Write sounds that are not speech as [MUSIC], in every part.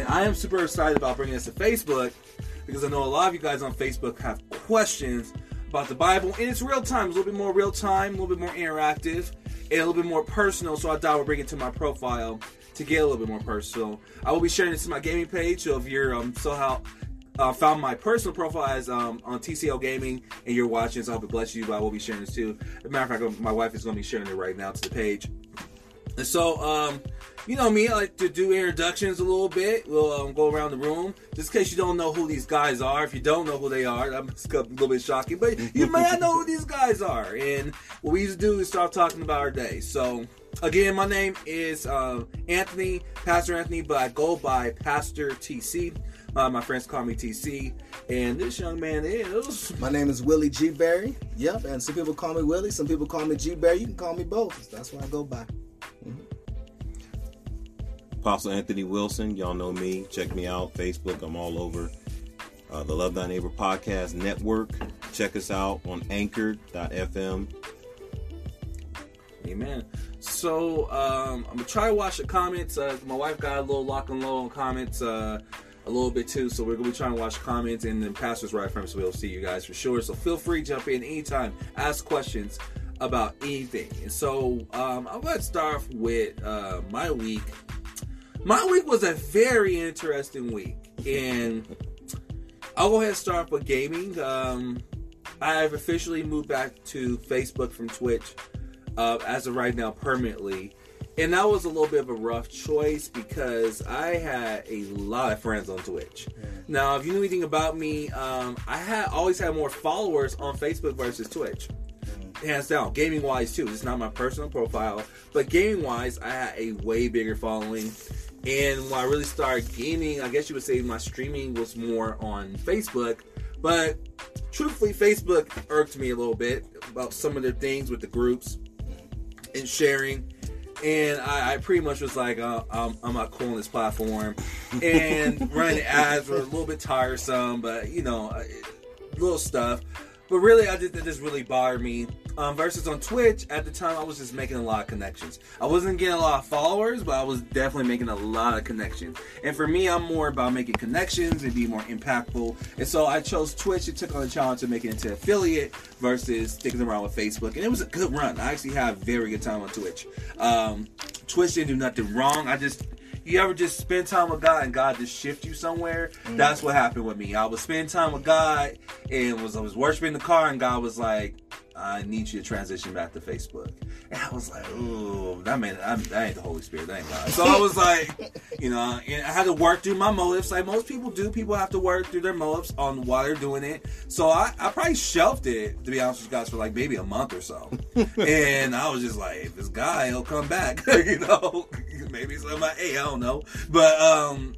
And I am super excited about bringing this to Facebook because I know a lot of you guys on Facebook have questions about the Bible, and it's real time. It's a little bit more real time, a little bit more interactive, and a little bit more personal. So I thought I would bring it to my profile to get a little bit more personal. I will be sharing this to my gaming page. So if you're um, somehow uh, found my personal profile as um, on TCL Gaming, and you're watching, so I hope it bless you. But I will be sharing this too. As a matter of fact, my wife is going to be sharing it right now to the page. And so, um, you know me, I like to do introductions a little bit. We'll um, go around the room. Just in case you don't know who these guys are. If you don't know who they are, that's a little bit shocking. But you may not know who these guys are. And what we used to do is start talking about our day. So, again, my name is uh, Anthony, Pastor Anthony, but I go by Pastor TC. Uh, my friends call me TC, and this young man is. My name is Willie G. Berry. Yep, and some people call me Willie, some people call me G. Berry. You can call me both. That's what I go by. Mm-hmm. Apostle Anthony Wilson, y'all know me. Check me out, Facebook. I'm all over. Uh, the Love Thy Neighbor Podcast Network. Check us out on Anchor.fm. Amen. So um, I'm gonna try to watch the comments. Uh, my wife got a little lock and low on comments. Uh, a little bit too. So we're gonna be trying to watch comments and then pastors right from. So we'll see you guys for sure. So feel free jump in anytime, ask questions about anything. And so um, I'm gonna start with uh, my week. My week was a very interesting week, and I'll go ahead and start with gaming. Um, I've officially moved back to Facebook from Twitch uh, as of right now permanently and that was a little bit of a rough choice because I had a lot of friends on Twitch. Yeah. Now, if you knew anything about me, um, I had always had more followers on Facebook versus Twitch. Hands down, gaming wise too. It's not my personal profile, but gaming wise, I had a way bigger following. And when I really started gaming, I guess you would say my streaming was more on Facebook. But truthfully, Facebook irked me a little bit about some of the things with the groups and sharing and I, I, pretty much was like, uh, I'm, I'm, not cool on this platform. And [LAUGHS] running ads were a little bit tiresome, but you know, little stuff. But really, I did that just really bothered me. Um, versus on Twitch, at the time, I was just making a lot of connections. I wasn't getting a lot of followers, but I was definitely making a lot of connections. And for me, I'm more about making connections and being more impactful. And so I chose Twitch and took on the challenge of making it into affiliate versus sticking around with Facebook. And it was a good run. I actually had a very good time on Twitch. Um, Twitch didn't do nothing wrong. I just you ever just spend time with God and God just shift you somewhere? Mm. That's what happened with me. I was spending time with God and was I was worshiping the car and God was like, I need you to transition back to Facebook. And I was like, ooh, that man, that ain't the Holy Spirit, that ain't God. So I was like, you know, I had to work through my motives, like most people do. People have to work through their motives on why they're doing it. So I, I probably shelved it, to be honest with you guys, for like maybe a month or so. [LAUGHS] and I was just like, if it's guy, he'll come back. [LAUGHS] you know, maybe it's my hey, I don't know. But um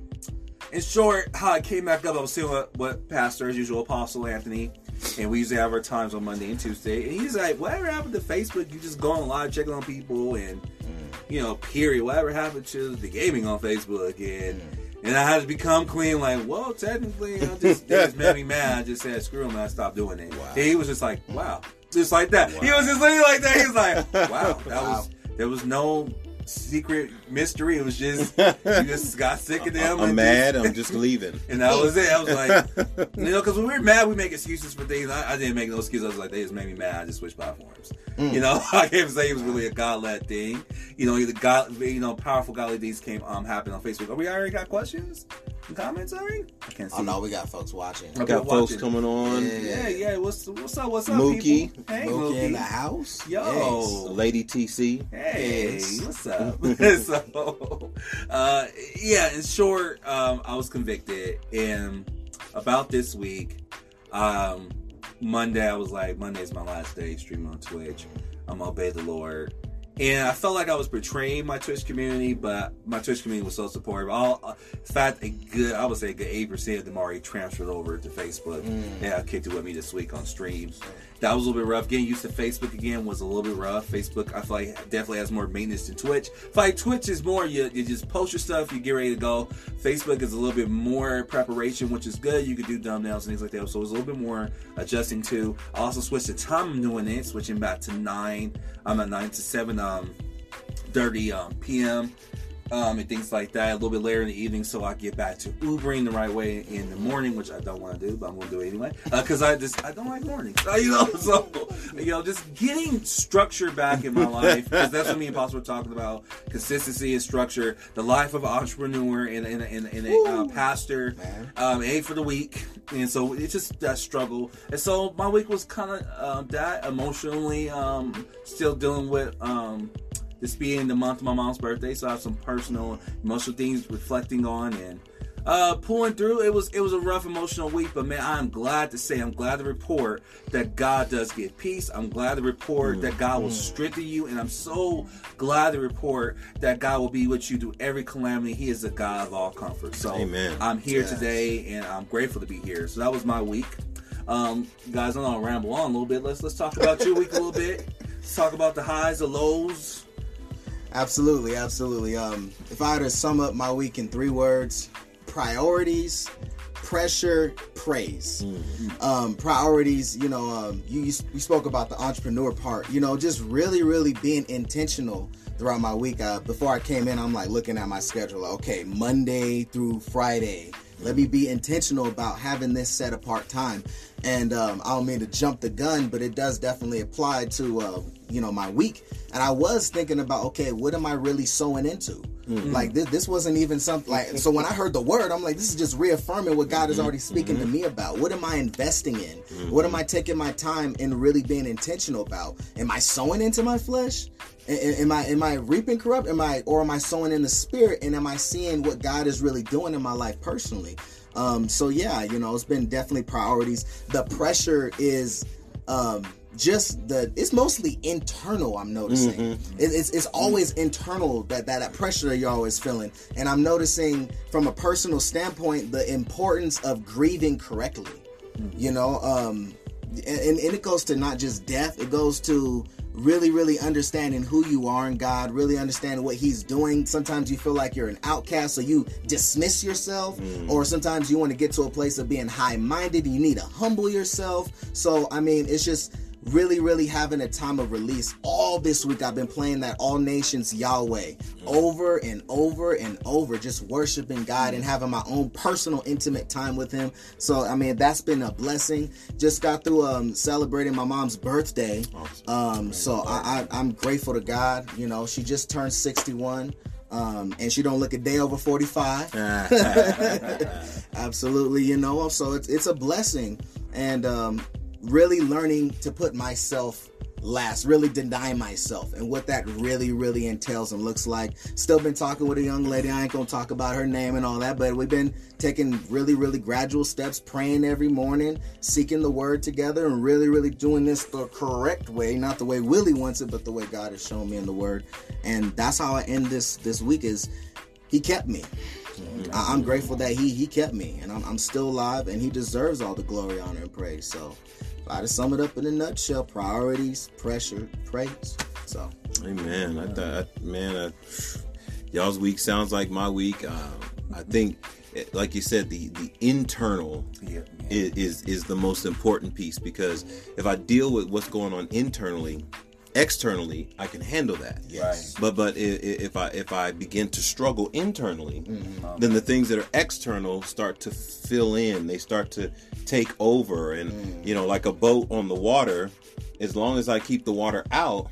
in short, how I came back up, I was seeing what, what Pastor, as usual, Apostle Anthony, and we usually have our times on Monday and Tuesday. And he's like, whatever happened to Facebook? You just go on live, checking on people, and mm. you know, period. Whatever happened to the gaming on Facebook? And mm. and I had to become clean. Like, well, technically, I just it just made me mad. I just said, screw him, I stopped doing it. Wow. And he was just like, wow, just like that. Wow. He was just literally like that. He's like, [LAUGHS] wow, that wow. was there was no secret mystery. It was just [LAUGHS] you just got sick of them. I'm mad. Just, I'm just leaving. [LAUGHS] And that was it. I was like, [LAUGHS] you know, because when we are mad, we make excuses for things. I, I, didn't make no excuses. I was like, they just made me mad. I just switched platforms. Mm. You know, I can't say it was really a God led thing. You know, the God, you know, powerful godly things came um happen on Facebook. Are we already got questions? comments, Ari? I can't see. Oh no, we got folks watching. We got folks coming on. Yeah, yeah. yeah. What's what's up? What's up, Mookie? People? Hey, Mookie, Mookie in the house. Yo, yes. Lady TC. Hey, yes. what's up? so, [LAUGHS] uh, yeah. In short, um, I was convicted, and about this week, um, Monday, I was like, Monday's my last day streaming on Twitch. I'm gonna obey the Lord and I felt like I was betraying my Twitch community, but my Twitch community was so supportive. All, uh, in fact, a good, I would say a good eight percent of them already transferred over to Facebook. Mm. Yeah, I kicked it with me this week on streams. That was a little bit rough. Getting used to Facebook again was a little bit rough. Facebook, I feel like definitely has more maintenance than Twitch. I like Twitch is more you, you just post your stuff, you get ready to go. Facebook is a little bit more preparation, which is good. You could do thumbnails and things like that. So it's a little bit more adjusting to. I also switched the time I'm doing it, switching back to nine. I'm at nine to seven um 30 um, p.m. um, and things like that a little bit later in the evening so I get back to Ubering the right way in the morning, which I don't want to do, but I'm going to do it anyway because I just I don't like mornings, uh, [LAUGHS] you know. So you know, just getting structure back in my [LAUGHS] life because that's what me and Apostle talking about: consistency and structure, the life of an entrepreneur and and, and, and a uh, pastor, um, a for the week, and so it's just that struggle. And so my week was kind of um, that emotionally, um, still dealing with. Um, this being the month of my mom's birthday, so I have some personal, emotional things reflecting on and uh, pulling through. It was it was a rough emotional week, but man, I'm glad to say, I'm glad to report that God does give peace. I'm glad to report that God will strengthen you, and I'm so glad to report that God will be with you through every calamity. He is the God of all comfort. So Amen. I'm here Yes. today, and I'm grateful to be here. So that was my week. Um, guys, I'm gonna ramble on a little bit. Let's let's talk about your week a little bit. Let's talk about the highs, the lows. Absolutely, absolutely. Um, if I had to sum up my week in three words, priorities, pressure, praise. Um, priorities, you know, um, you, you you spoke about the entrepreneur part. You know, just really, really being intentional throughout my week. Uh, before I came in, I'm like looking at my schedule. Like, okay, Monday through Friday. Let me be intentional about having this set apart time. And um, I don't mean to jump the gun, but it does definitely apply to uh, you know my week. And I was thinking about, okay, what am I really sowing into? Like this, this wasn't even something like. So when I heard the word, I'm like, this is just reaffirming what God is already speaking to me about. What am I investing in? What am I taking my time in really being intentional about? Am I sowing into my flesh? Am I am I reaping corrupt? Am I or am I sowing in the spirit? And am I seeing what God is really doing in my life personally? Um, so yeah, you know, it's been definitely priorities. The pressure is um, just the it's mostly internal. I'm noticing it, it's it's always internal that, that that pressure that you're always feeling, and I'm noticing from a personal standpoint the importance of grieving correctly. You know, um, and, and it goes to not just death; it goes to really, really understanding who you are in God, really understanding what He's doing. Sometimes you feel like you're an outcast, so you dismiss yourself, mm. or sometimes you want to get to a place of being high minded. You need to humble yourself. So, I mean, it's just really, really having a time of release. All this week, I've been playing that All Nations Yahweh over and over and over, just worshiping God and having my own personal, intimate time with Him. So, I mean, that's been a blessing. Just got through um, celebrating my mom's birthday. Um, so, I, I, I'm grateful to God. You know, she just turned 61. Um, and she don't look a day over 45 [LAUGHS] [LAUGHS] absolutely you know so it's, it's a blessing and um, really learning to put myself last really deny myself and what that really really entails and looks like. Still been talking with a young lady. I ain't gonna talk about her name and all that but we've been taking really really gradual steps praying every morning seeking the word together and really really doing this the correct way not the way willie wants it but the way god has shown me in the word. And that's how i end this this week is he kept me. I- I'm grateful that he he kept me, and I'm, I'm still alive, and he deserves all the glory, honor, and praise. So, if I had to sum it up in a nutshell: priorities, pressure, praise. So, Amen. I thought, man, uh, y'all's week sounds like my week. Uh, I think, like you said, the the internal Yeah, is, is is the most important piece because if I deal with what's going on internally, externally, I can handle that. yes, But but i- i- if I if I begin to struggle internally, mm-hmm. um, then the things that are external start to fill in. They start to take over, and mm. you know, like a boat on the water. As long as I keep the water out,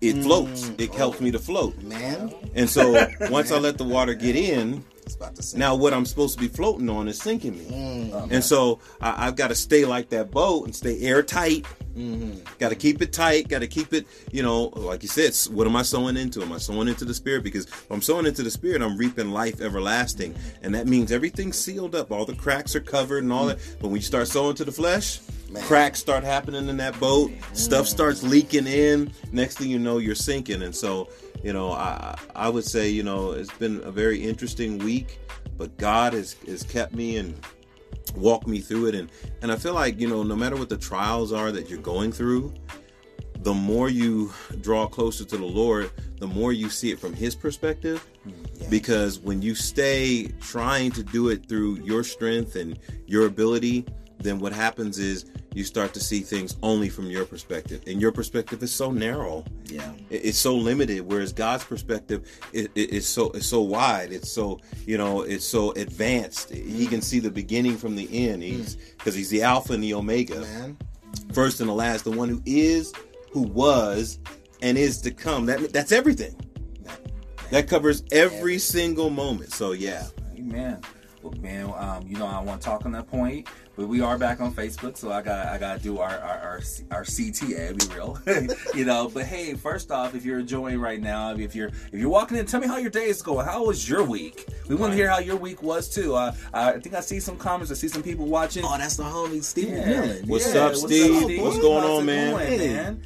it mm. floats. It oh. helps me to float. man, And so [LAUGHS] once I let the water get in, about to say. now what I'm supposed to be floating on is sinking me. Mm. And so I, I've got to stay like that boat and stay airtight. Mm-hmm. Got to keep it tight. Got to keep it, you know, like you said. What am I sowing into? Am I sowing into the spirit? Because if I'm sowing into the spirit, I'm reaping life everlasting, and that means everything's sealed up. All the cracks are covered and all that. But when you start sowing to the flesh, cracks start happening in that boat. Stuff mm. starts leaking in. Next thing you know, you're sinking. And so, you know, I I would say, you know, it's been a very interesting week, but God has has kept me and walk me through it. And and I feel like you know no matter what the trials are that you're going through the more you draw closer to the Lord the more you see it from his perspective. Because when you stay trying to do it through your strength and your ability then what happens is you start to see things only from your perspective, and your perspective is so narrow. Yeah. It's so limited, whereas God's perspective is, is so is so wide. It's so you know it's so advanced. He can see the beginning from the end. He's because he's the Alpha and the Omega, Man. first and the last, the one who is, who was, and is to come. That that's everything. That covers every single moment. So yeah, Amen. Well, man, um, you know I want to talk on that point, but we are back on Facebook, so I got I got to do our our, our our CTA. Be real, [LAUGHS] you know. But hey, first off, if you're enjoying right now, if you're if you're walking in, tell me how your day is going. How was your week? We want to hear how your week was too. Uh, I think I see some comments. I see some people watching. Oh, that's the homie Steve Yeah. Millen. What's yeah. up, Steve? What's going How's on, man? going, Hey. man?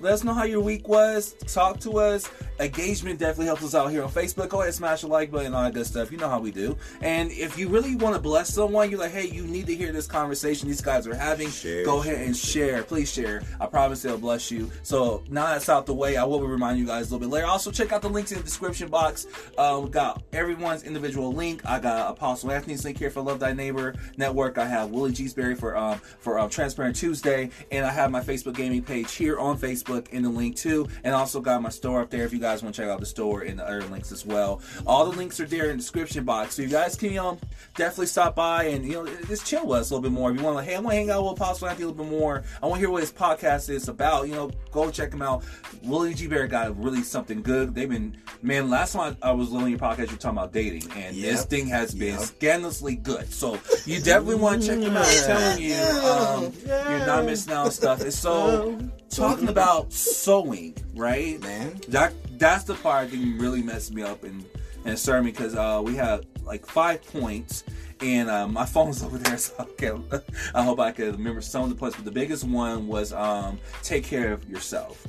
Let us know how your week was. Talk to us. Engagement definitely helps us out here on Facebook. Go ahead, smash the like button, and all that good stuff. You know how we do. And if you really want to bless someone, you're like, hey, you need to hear this conversation these guys are having. Share, Go ahead and share. Please share. I promise it'll bless you. So now that's out the way, I will remind you guys a little bit later. Also, check out the links in the description box. Uh, we got everyone's individual link. I got Apostle Anthony's link here for Love Thy Neighbor Network. I have Willie G. Berry for um, for um, Transparent Tuesday, and I have my Facebook gaming page here on Facebook in the link too, and also got my store up there if you guys want to check out the store and the other links as well. All the links are there in the description box, so you guys can um, definitely stop by and you know just chill with us little bit more. If you want to, hey, I want to hang out with Apostle Anthony a little bit more. I want to hear what his podcast is about. You know, go check him out. Willie G. Bear got really something good. They've been man. Last time I, I was listening to your podcast, you were talking about dating, and this thing has been Yep. scandalously good. So you definitely want to check them out. I'm telling you, um, you're not missing out on stuff. It's so talking about sowing, right? Man. That that's the part that really messed me up and and stirred me because uh, we had like five points. And uh, my phone's over there, [LAUGHS] so I, I hope I can remember some of the points. But the biggest one was um, take care of yourself.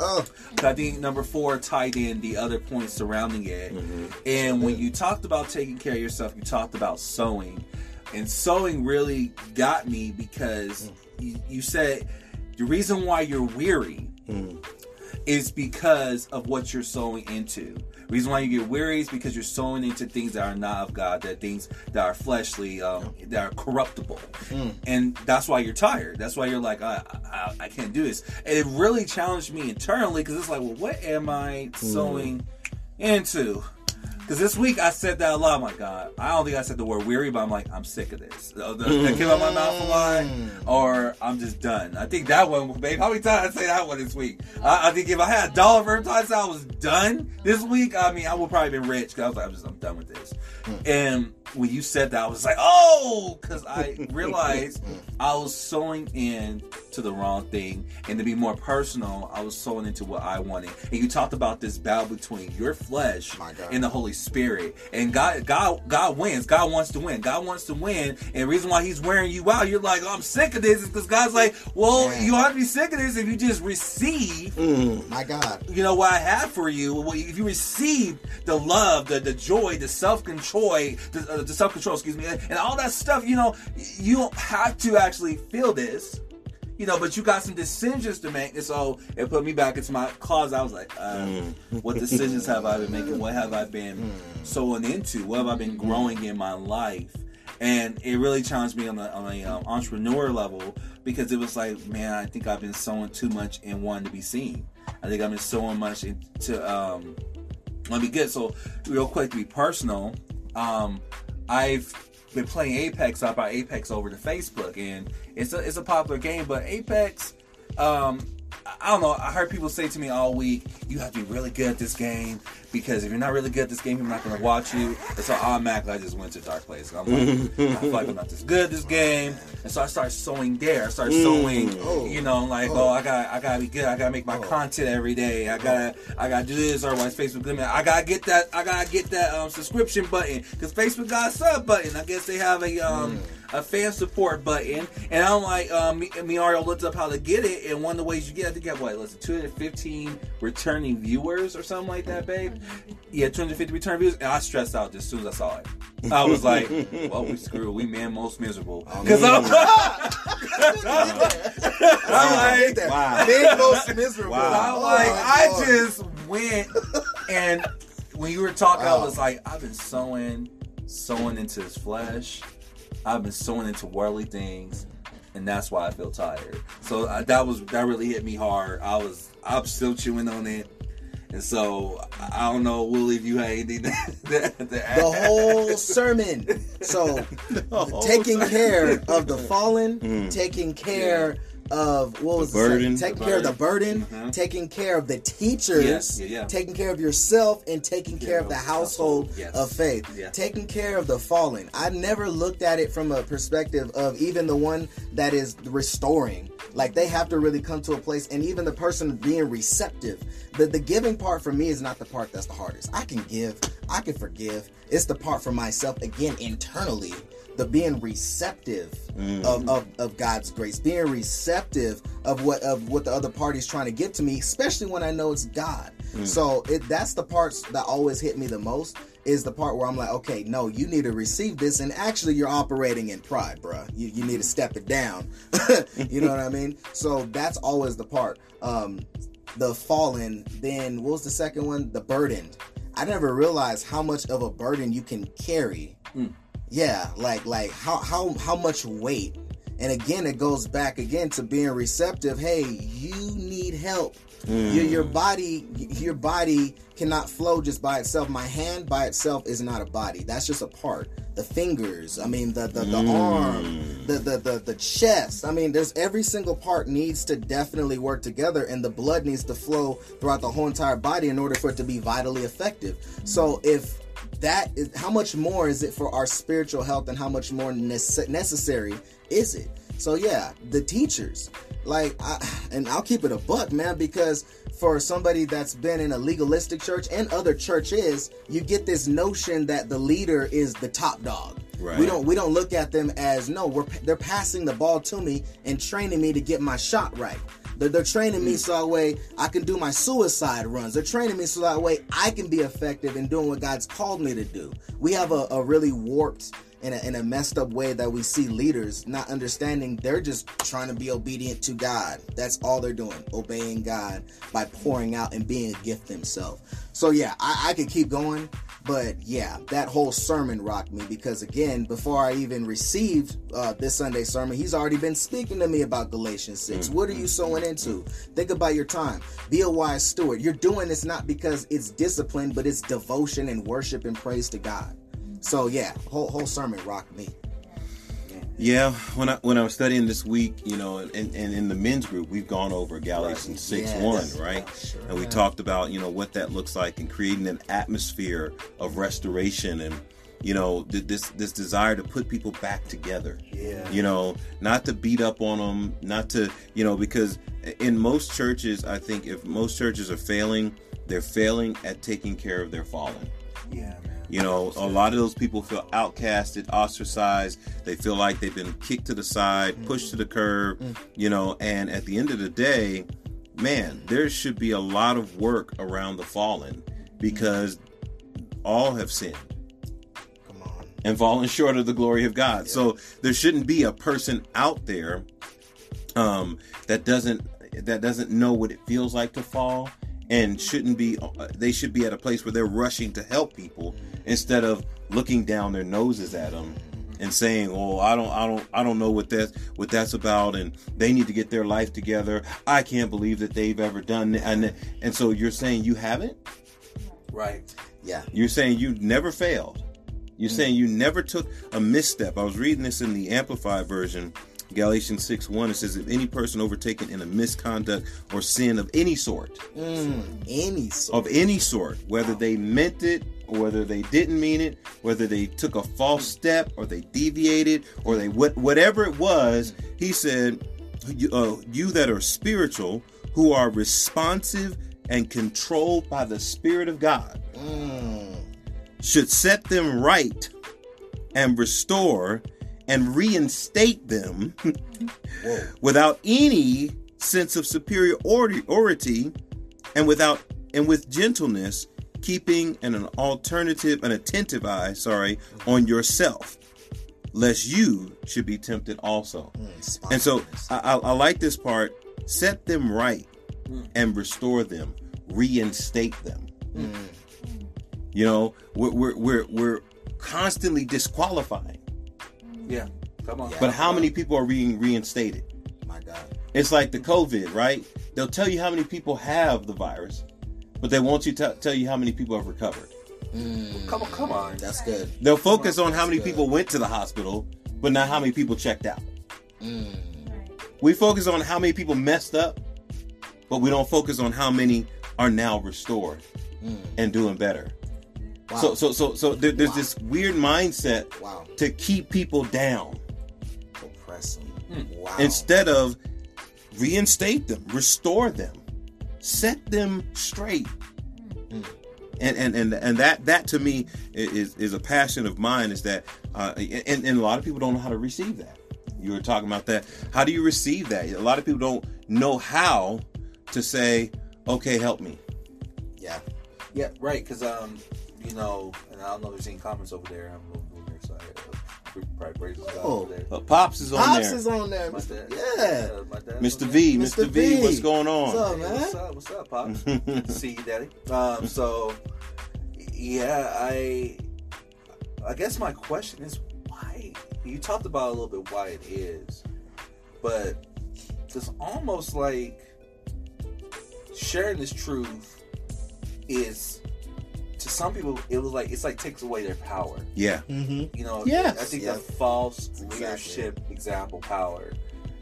Oh, I think number four tied in the other points surrounding it. And when you talked about taking care of yourself, you talked about sowing. And sowing really got me because you, you said the reason why you're weary is because of what you're sowing into. reason why you get weary is because you're sowing into things that are not of God, that things that are fleshly, um, that are corruptible, and that's why you're tired. That's why you're like, I, I, I can't do this. And it really challenged me internally because it's like, well, what am I sowing into? Because this week I said that a lot. My God, I don't think I said the word weary, but I'm like, I'm sick of this. The- That came out my mouth a lot, mm. or I'm just done. I think that one, babe. How many times I say that one this week? I, I think if I had a dollar for every time I was done this week, I mean, I would probably been rich. Cause I was like, I'm just, I'm done with this. Mm. And when you said that, I was like, oh, because I [LAUGHS] realized I was sowing in to the wrong thing, and to be more personal, I was sowing into what I wanted. And you talked about this battle between your flesh and the Holy Spirit, and God, God, God wins. God wants to win. God wants to win, and the reason why He's wearing you out, you're like, oh, I'm sick of this, is because God's like, well, Man. you ought to be sick of this if you just receive my God. you know what I have for you. If you receive the love, the the joy, the self control, the, uh, the self control, excuse me, and all that stuff, you know, you don't have to actually feel this. You know, but you got some decisions to make, and so it put me back into my closet. I was like, uh, "What decisions have I been making? What have I been sowing into? What have I been growing in my life?" And it really challenged me on the on a um, entrepreneur level because it was like, man, I think I've been sowing too much in wanting to be seen. I think I've been sowing much into um, to be good. So, real quick to be personal, um, I've been playing Apex. I brought Apex over to Facebook, and it's a it's a popular game. But Apex, um, I- I don't know. I heard people say to me all week, "You have to be really good at this game because if you're not really good at this game, I'm not going to watch you." And so automatically, I just went to dark place. I'm like, I feel like I'm not this good at this game, and so I started sowing there. I started sowing, Oh. you know, like, oh, I got I gotta be good. I gotta make my content every day. I gotta I gotta do this. or Otherwise, Facebook limit. I gotta get that. I gotta get that um, subscription button because Facebook got a sub button. I guess they have a um a fan support button. And I'm like, um, me Mario looked up how to get it, and one of the ways you get, it, I think you have what, listen, 215 returning viewers or something like that, babe. Yeah, 250 return views, and I stressed out just as soon as I saw it. I was like, [LAUGHS] well, we screwed. We man most miserable. Because I'm, [LAUGHS] I'm like, Wow. Big most miserable. Wow. I'm like, Oh, I just went and when you were talking, I was like, I've been sowing, sowing into his flesh. I've been sowing into worldly things. and that's why I feel tired. So uh, that was that really hit me hard. I was I'm still chewing on it. And so I don't know, Will, if you had anything [LAUGHS] to, to, to the whole sermon. So [LAUGHS] taking care of the fallen, Mm. taking care of what was The burden. taking The care of the burden. burden, Mhm. taking care of the teachers, Yes, yeah, yeah. taking care of yourself, and taking care of the household Yes. of faith. Yeah. Taking care of the fallen. I never looked at it from a perspective of even the one that is restoring. Like they have to really come to a place, and even the person being receptive. The the giving part for me is not the part that's the hardest. I can give, I can forgive. It's the part for myself again internally. The being receptive mm. of, of, of God's grace, being receptive of what of what the other party is trying to give to me, especially when I know it's God. Mm. So it that's the parts that always hit me the most is the part where I'm like, okay, no, you need to receive this, and actually you're operating in pride, bruh. You you need to step it down. [LAUGHS] you know what I mean? So that's always the part. Um, the fallen. Then what was the second one? The burdened. I never realized how much of a burden you can carry. Hmm. Yeah, like like how how how much weight. And again, it goes back again to being receptive. Hey, you need help. Your, your hmm. body, your body cannot flow just by itself. My hand by itself is not a body. That's just a part. The fingers, I mean, the the, the arm, hmm. the, the the the chest. I mean, there's every single part needs to definitely work together, and the blood needs to flow throughout the whole entire body in order for it to be vitally effective. So if that is how much more is it for our spiritual health and how much more nece- necessary is it? So yeah the teachers like I, and i'll keep it a buck man because for somebody that's been in a legalistic church and other churches you get this notion that the leader is the top dog. Right. we don't we don't look at them as no we're they're passing the ball to me and training me to get my shot right they're, they're training me mm. so that way I can do my suicide runs. They're training me so that way I can be effective in doing what God's called me to do. We have a, a really warped in a, in a messed up way that we see leaders not understanding they're just trying to be obedient to God. That's all they're doing, obeying God by pouring out and being a gift themselves. So yeah, I, I could keep going, but yeah, that whole sermon rocked me because again, before I even received uh, this Sunday sermon, he's already been speaking to me about Galatians 6. Mm, what are you mm, sowing mm, into? Think about your time. Be a wise steward. You're doing this not because it's discipline, but it's devotion and worship and praise to God. So yeah, whole whole sermon rocked me. Yeah, when I when I was studying this week, you know, and, and in the men's group, we've gone over Galatians six Yes. one, right? Sure and we talked about you know what that looks like and creating an atmosphere of restoration and you know this this desire to put people back together. Yeah. You know, not to beat up on them, not to you know because in most churches, I think if most churches are failing, they're failing at taking care of their fallen. Yeah, man. You know, a lot of those people feel outcasted, ostracized. They feel like they've been kicked to the side, pushed to the curb, you know, and at the end of the day, man, there should be a lot of work around the fallen because all have sinned Come on. and fallen short of the glory of God. So there shouldn't be a person out there um, that doesn't that doesn't know what it feels like to fall and shouldn't be uh, they should be at a place where they're rushing to help people instead of looking down their noses at them and saying oh i don't i don't i don't know what that's what that's about and they need to get their life together i can't believe that they've ever done that. and and so you're saying you haven't Right. Yeah. you're saying you never failed. You're saying you never took a misstep. I was reading this in the Amplified version, Galatians 6 1. It says, If any person overtaken in a misconduct or sin of any sort, Mm, any sort. of any sort, whether they meant it or whether they didn't mean it, whether they took a false step or they deviated or they what whatever it was, he said, you, uh, you that are spiritual, who are responsive and controlled by the Spirit of God Mm, should set them right and restore and reinstate them without any sense of superiority and without and with gentleness keeping an, an alternative an attentive eye sorry on yourself lest you should be tempted also. Mm, and so. I, I, I like this part. Set them right and restore them. Reinstate them. Mm, you know we're we're we're, we're constantly disqualifying Yeah. Come on. Yeah. But how many people are being reinstated? My God. It's like the COVID, right? They'll tell you how many people have the virus, but they won't you t- tell you how many people have recovered. Come on, come on. That's good. They'll focus on how many good. people went to the hospital, but not how many people checked out. Mm. We focus on how many people messed up, but we don't focus on how many are now restored Mm. and doing better. Wow. So, so, so, so there, there's Wow. this weird mindset wow. to keep people down Oppressing. Hmm. Wow. instead of reinstate them, restore them, set them straight. Hmm. And, and and and that that to me is is a passion of mine is that uh, and, and a lot of people don't know how to receive that. You were talking about that. How do you receive that? A lot of people don't know how to say, "Okay, help me." yeah. Yeah, right. Because um, you know, and I don't know if there's any comments over there. I'm moving there, so I probably praise God Oh. over there. Uh, Pops is on there. Pops is on there. My Mr. dad- Yeah. uh, my dad's Mr. V, there. Mr. V, V. what's going on? What's up, man? What's up? What's up, Pops? [LAUGHS] Good to see you, Daddy. Um, so yeah, I I guess my question is why you talked about a little bit why it is, but it's almost like sharing this truth is to some people it was like it's like takes away their power. Yeah, Mm-hmm. You know, Yeah. I think Yeah. the false Exactly. leadership example power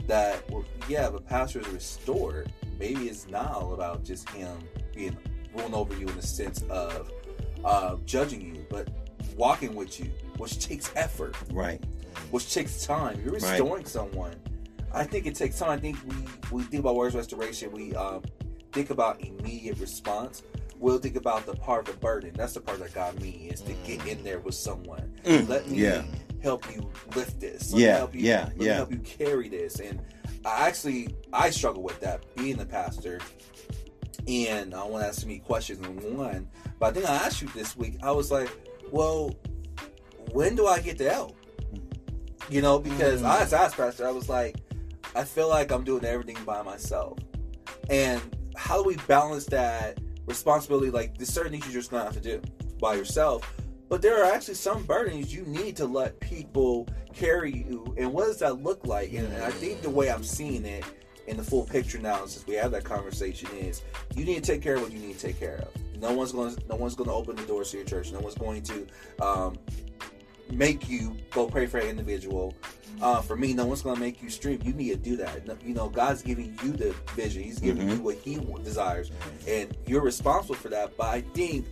that, well, yeah, if a pastor is restored, maybe it's not all about just him being ruling over you in the sense of uh, judging you, but walking with you, which takes effort, right. which takes time. You're Right. restoring someone. I think it takes time. I think we, we think about words restoration. We um, think about immediate response. We'll think about the part of the burden. That's the part that got me is to get in there with someone. Mm, Let me yeah. help you lift this. Let me Yeah, help you, yeah, let me yeah. help you carry this. And I actually I struggle with that being the pastor. And I want to ask me questions. And one, but I think I asked you this week. I was like, well, when do I get the help? You know, because Mm. I asked pastor. I was like, I feel like I'm doing everything by myself. And how do we balance that responsibility? Like, there's certain things you're just gonna have to do by yourself. But there are actually some burdens you need to let people carry you. And what does that look like? And I think the way I'm seeing it in the full picture now, since we have that conversation, is you need to take care of what you need to take care of. No one's going. No one's going to open the doors to your church. No one's going to um, make you go pray for an individual. Uh, for me, no one's going to make you stream. You need to do that. You know, God's giving you the vision. He's giving Mhm. you what He desires, and you're responsible for that. But I think,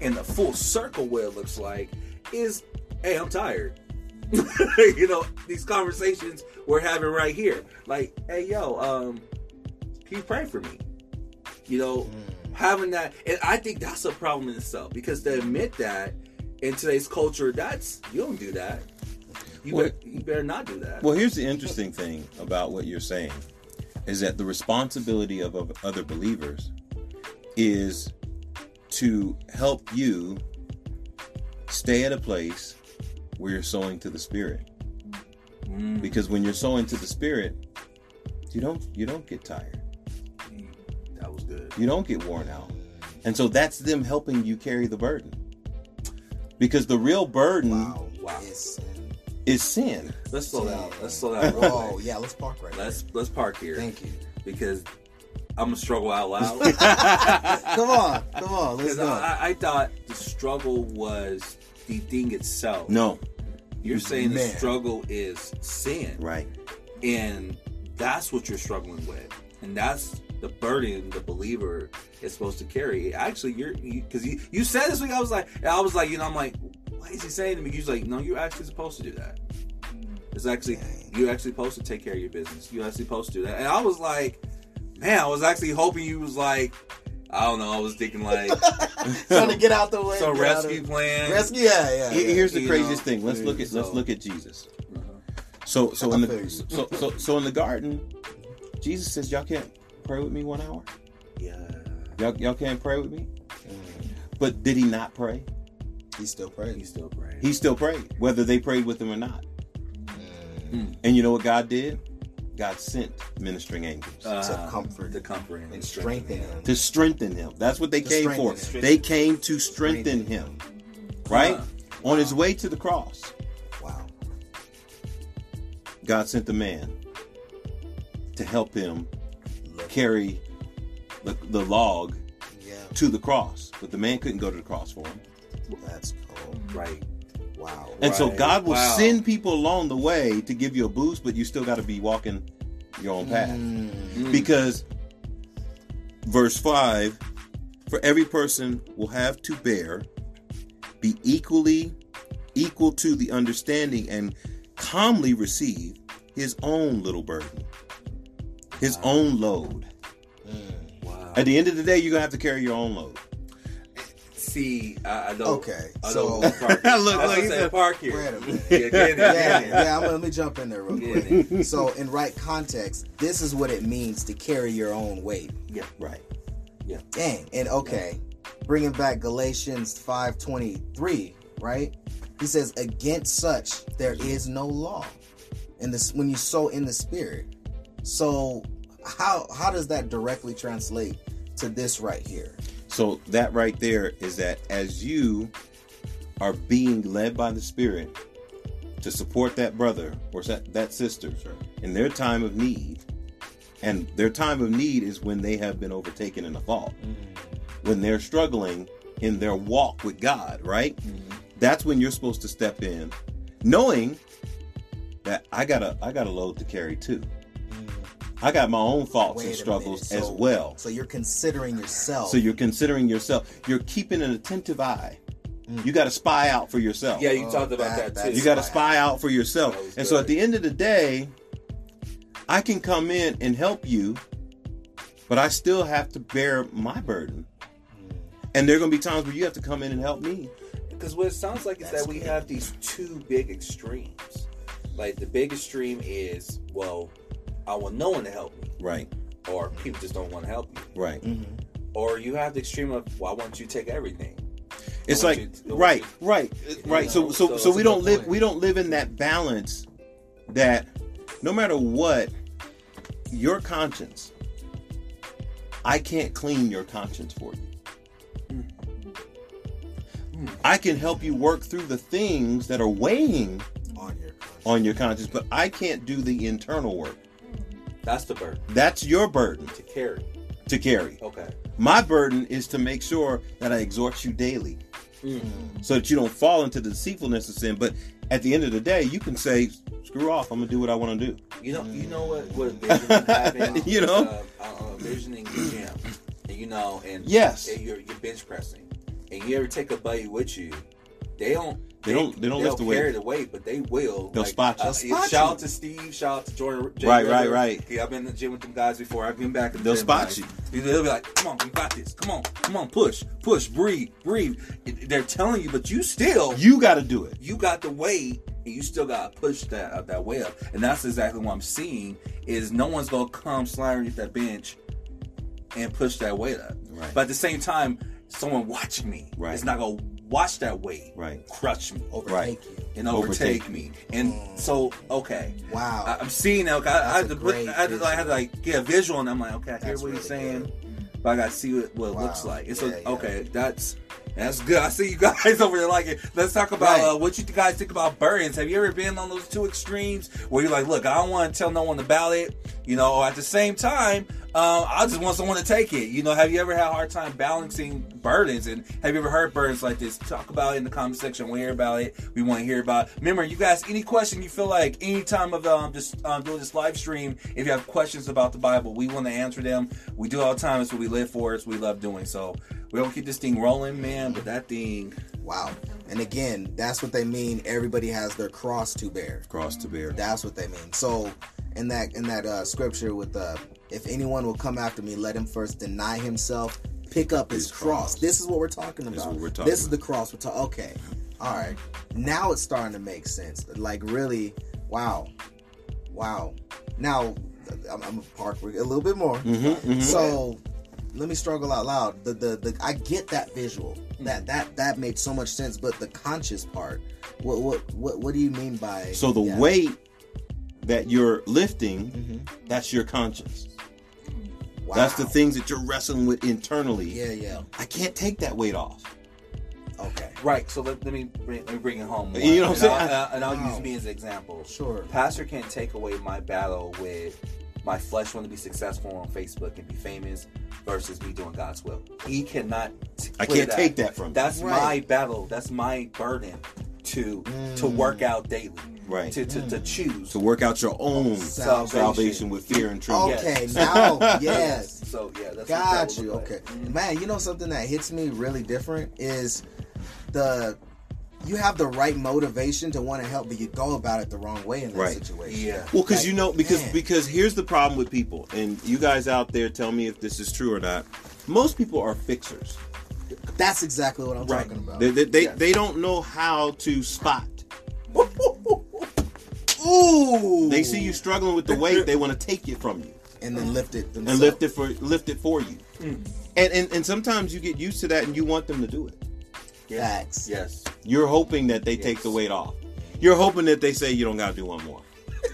in the full circle, what it looks like is, hey, I'm tired. [LAUGHS] you know, these conversations we're having right here. Like, hey, yo, um, can you pray for me? You know, having that, and I think that's a problem in itself because to admit that in today's culture, that's you don't do that. You Well- better, you better not do that. Well, here's the interesting thing about what you're saying is that the responsibility of, of other believers is to help you stay at a place where you're sowing to the spirit. Mm, Because when you're sowing to the spirit, you don't you don't get tired. that was good. You don't get worn out. And so that's them helping you carry the burden. Because the real burden Wow. Wow. It's, is sin. Let's slow down. Let's slow down. real whoa. [LAUGHS] Oh, quick. Yeah. Let's park right Let's let's park here. Thank you. because I'm gonna struggle out loud. [LAUGHS] Come on. Come on. Let's Because go. I, I thought the struggle was the thing itself. No. You're mm-hmm. saying the struggle is sin. Right. And that's what you're struggling with. And that's the burden the believer is supposed to carry. Actually, you're because you, you, said this week, I was like, and I was like, you know, I'm like, what is he saying to me? He's like, no, you're actually supposed to do that. It's actually you're actually supposed to take care of your business. You're actually supposed to do that. And I was like, man, I was actually hoping you was like, I don't know, I was thinking like [LAUGHS] Trying to get out the way. So get of- rescue plan. Rescue. Yeah. Yeah. Here- yeah. Here's the You craziest know, thing. Let's look at let's look at Jesus. Uh-huh. So so in the so, so so in the garden, Jesus says, Y'all can't pray with me one hour? Yeah. Y'all y'all can't pray with me? But did he not pray? He still prayed. prays. still praying. He still prayed, whether they prayed with him or not. Mm. And you know what God did? God sent ministering angels Uh, to comfort to comfort him and strengthen him. to strengthen him. That's what they To came for. him. They came to strengthen him. Right? Huh. On his way to the cross. Wow. God sent the man to help him carry the, the log Yeah, to the cross, but the man couldn't go to the cross for him. that's cool. Right. Wow. And so God will Wow. send people along the way to give you a boost, but you still got to be walking your own path. Mm. Because verse 5 for every person will have to bear, be equally equal to the understanding, and calmly receive his own little burden, his own load. Wow. At the end of the day, you're going to have to carry your own load. See, I, I don't. Okay, I so- don't park. [LAUGHS] Look, I look, was he say said- park here. Wait a minute. [LAUGHS] Yeah, get in, yeah, get in. yeah. I'm, let me jump in there real quick. So, in right context, this is what it means to carry your own weight. Yeah. Right. Yeah. Dang. And okay, bringing back Galatians 5:23, right? He says, "Against such there is no law." And this when you sow in the spirit. So, how how does that directly translate to this right here? So that right there is that as you are being led by the Spirit to support that brother or that, that sister in their time of need, and their time of need is when they have been overtaken in a fault, mm-hmm. when they're struggling in their walk with God, right? Mm-hmm. That's when you're supposed to step in, knowing that I got a I got a load to carry too. I got my own faults Wait and struggles minute. as well. So you're considering yourself. So you're considering yourself. You're keeping an attentive eye. Mm. You got to spy out for yourself. Yeah, you Oh, talked about that- that, too. you got to spy spy out for yourself. That was And so at the end of the day, I can come in and help you, but I still have to bear my burden. Mm. And there are going to be times where you have to come in and help me. Because what it sounds like is That's that we good. have these two big extremes. Like the big extreme is, well, I want no one to help me, Right. or people just don't want to help me. Right. Mhm. Or you have the extreme of, well, I want you take everything. It's like you to- I want right, you- right, right. So know, so so so it's we don't live point. we don't live in that balance that no matter what your conscience I can't clean your conscience for you. I can help you work through the things that are weighing on your conscience. on your conscience, but I can't do the internal work. That's the burden That's your burden to carry. to carry. Okay. My burden is to make sure that I exhort you daily so that you don't fall into the deceitfulness of sin. But at the end of the day, you can say, screw off, I'm going to do what I want to do. You know, you know what what [LAUGHS] vision having. [LAUGHS] You know? uh, uh, visioning the gym, and you know, and Yes. and you're you're bench pressing, and you ever take a buddy with you, they don't. They don't- they don't they'll lift the weight. carry the weight, but they will. They'll spot you. uh, They'll spot shout you. out to Steve. Shout out to Jordan. Jay Right, right, Ritter. right. Okay, I've been in the gym with them guys before. I've been back in the They'll gym, spot like, you. They'll be like, "Come on, we got this. Come on, come on, push, push, breathe, breathe." They're telling you, but you still You got to do it. you got the weight and you still got to push that uh, that way up and that's exactly what i'm seeing is no one's gonna come slide underneath that bench and push that weight up Right. but at the same time someone watching me Right. is not gonna watch that weight Right. crush me overtake Right. you. and overtake, Overtake. me and so okay Wow. I, i'm seeing that okay, I, I had to put, I had to, like, I had to like get a visual and i'm like okay i hear That's what he's saying good. but i gotta see what, what it Wow. looks like and so Yeah, yeah. okay that's that's good. I see you guys [LAUGHS] over there like it. Let's talk about Right. uh, what you guys think about burdens. Have you ever been on those two extremes where you're like, look, I don't want to tell no one about it, you know, or at the same time, um, I just want someone to take it. You know, have you ever had a hard time balancing burdens? And have you ever heard burdens like this? Talk about it in the comment section. We hear about it. We want to hear about. It. Remember, you guys, any question you feel like any time of um, just um, doing this live stream, if you have questions about the Bible, we want to answer them. We do all the time. It's what we live for. It's what we love doing. So we're gonna keep this thing rolling, man. But that thing, Wow. And again, that's what they mean. Everybody has their cross to bear. Cross to bear. That's what they mean. So in that in that uh, scripture with uh, if anyone will come after me, let him first deny himself, pick up his, His cross. cross. This is what we're talking about. This is what we're talking This is the cross we're talking. Okay, all right. Now it's starting to make sense. Like really, wow, wow. Now I'm, I'm gonna park a little bit more. Mhm, mhm. So let me struggle out loud. The, the the I get that visual. That that that made so much sense. But the conscious part, what what what what do you mean by? So the yeah. weight that you're lifting, Mhm. that's your conscience. Wow. That's the things that you're wrestling with internally. Yeah, yeah. I can't take that weight off. Okay. Right. So let, let me bring, let me bring it home. More. You know what I'm and saying? I'll, uh, and I'll Wow. use me as an example. Sure. Pastor can't take away my battle with my flesh wanting to be successful on Facebook and be famous versus me doing God's will. He cannot. I can't take that from you. That's my battle. That's my burden to to mm. work out daily. Right. To to, to mm. choose. to work out your own Salvation. salvation with fear and trembling. Okay, Yes. now, [LAUGHS] yes. So yeah, that's what that Got you. look like. Okay, man. You know something that hits me really different is the you have the right motivation to want to help, but you go about it the wrong way in that Right. situation. Yeah. Well, because Like, you know, because man. because here's the problem with people, and you guys out there, tell me if this is true or not. Most people are fixers. That's exactly what I'm Right. talking about. They they, they, Yes. they don't know how to spot. [LAUGHS] Ooh, They see you struggling with the weight, they want to take it from you and then lift it and lift it for lift it for you. Mm. And, and and sometimes you get used to that, and you want them to do it. Facts. Yes. You're hoping that they take the weight off. You're hoping that they say you don't got to do one more.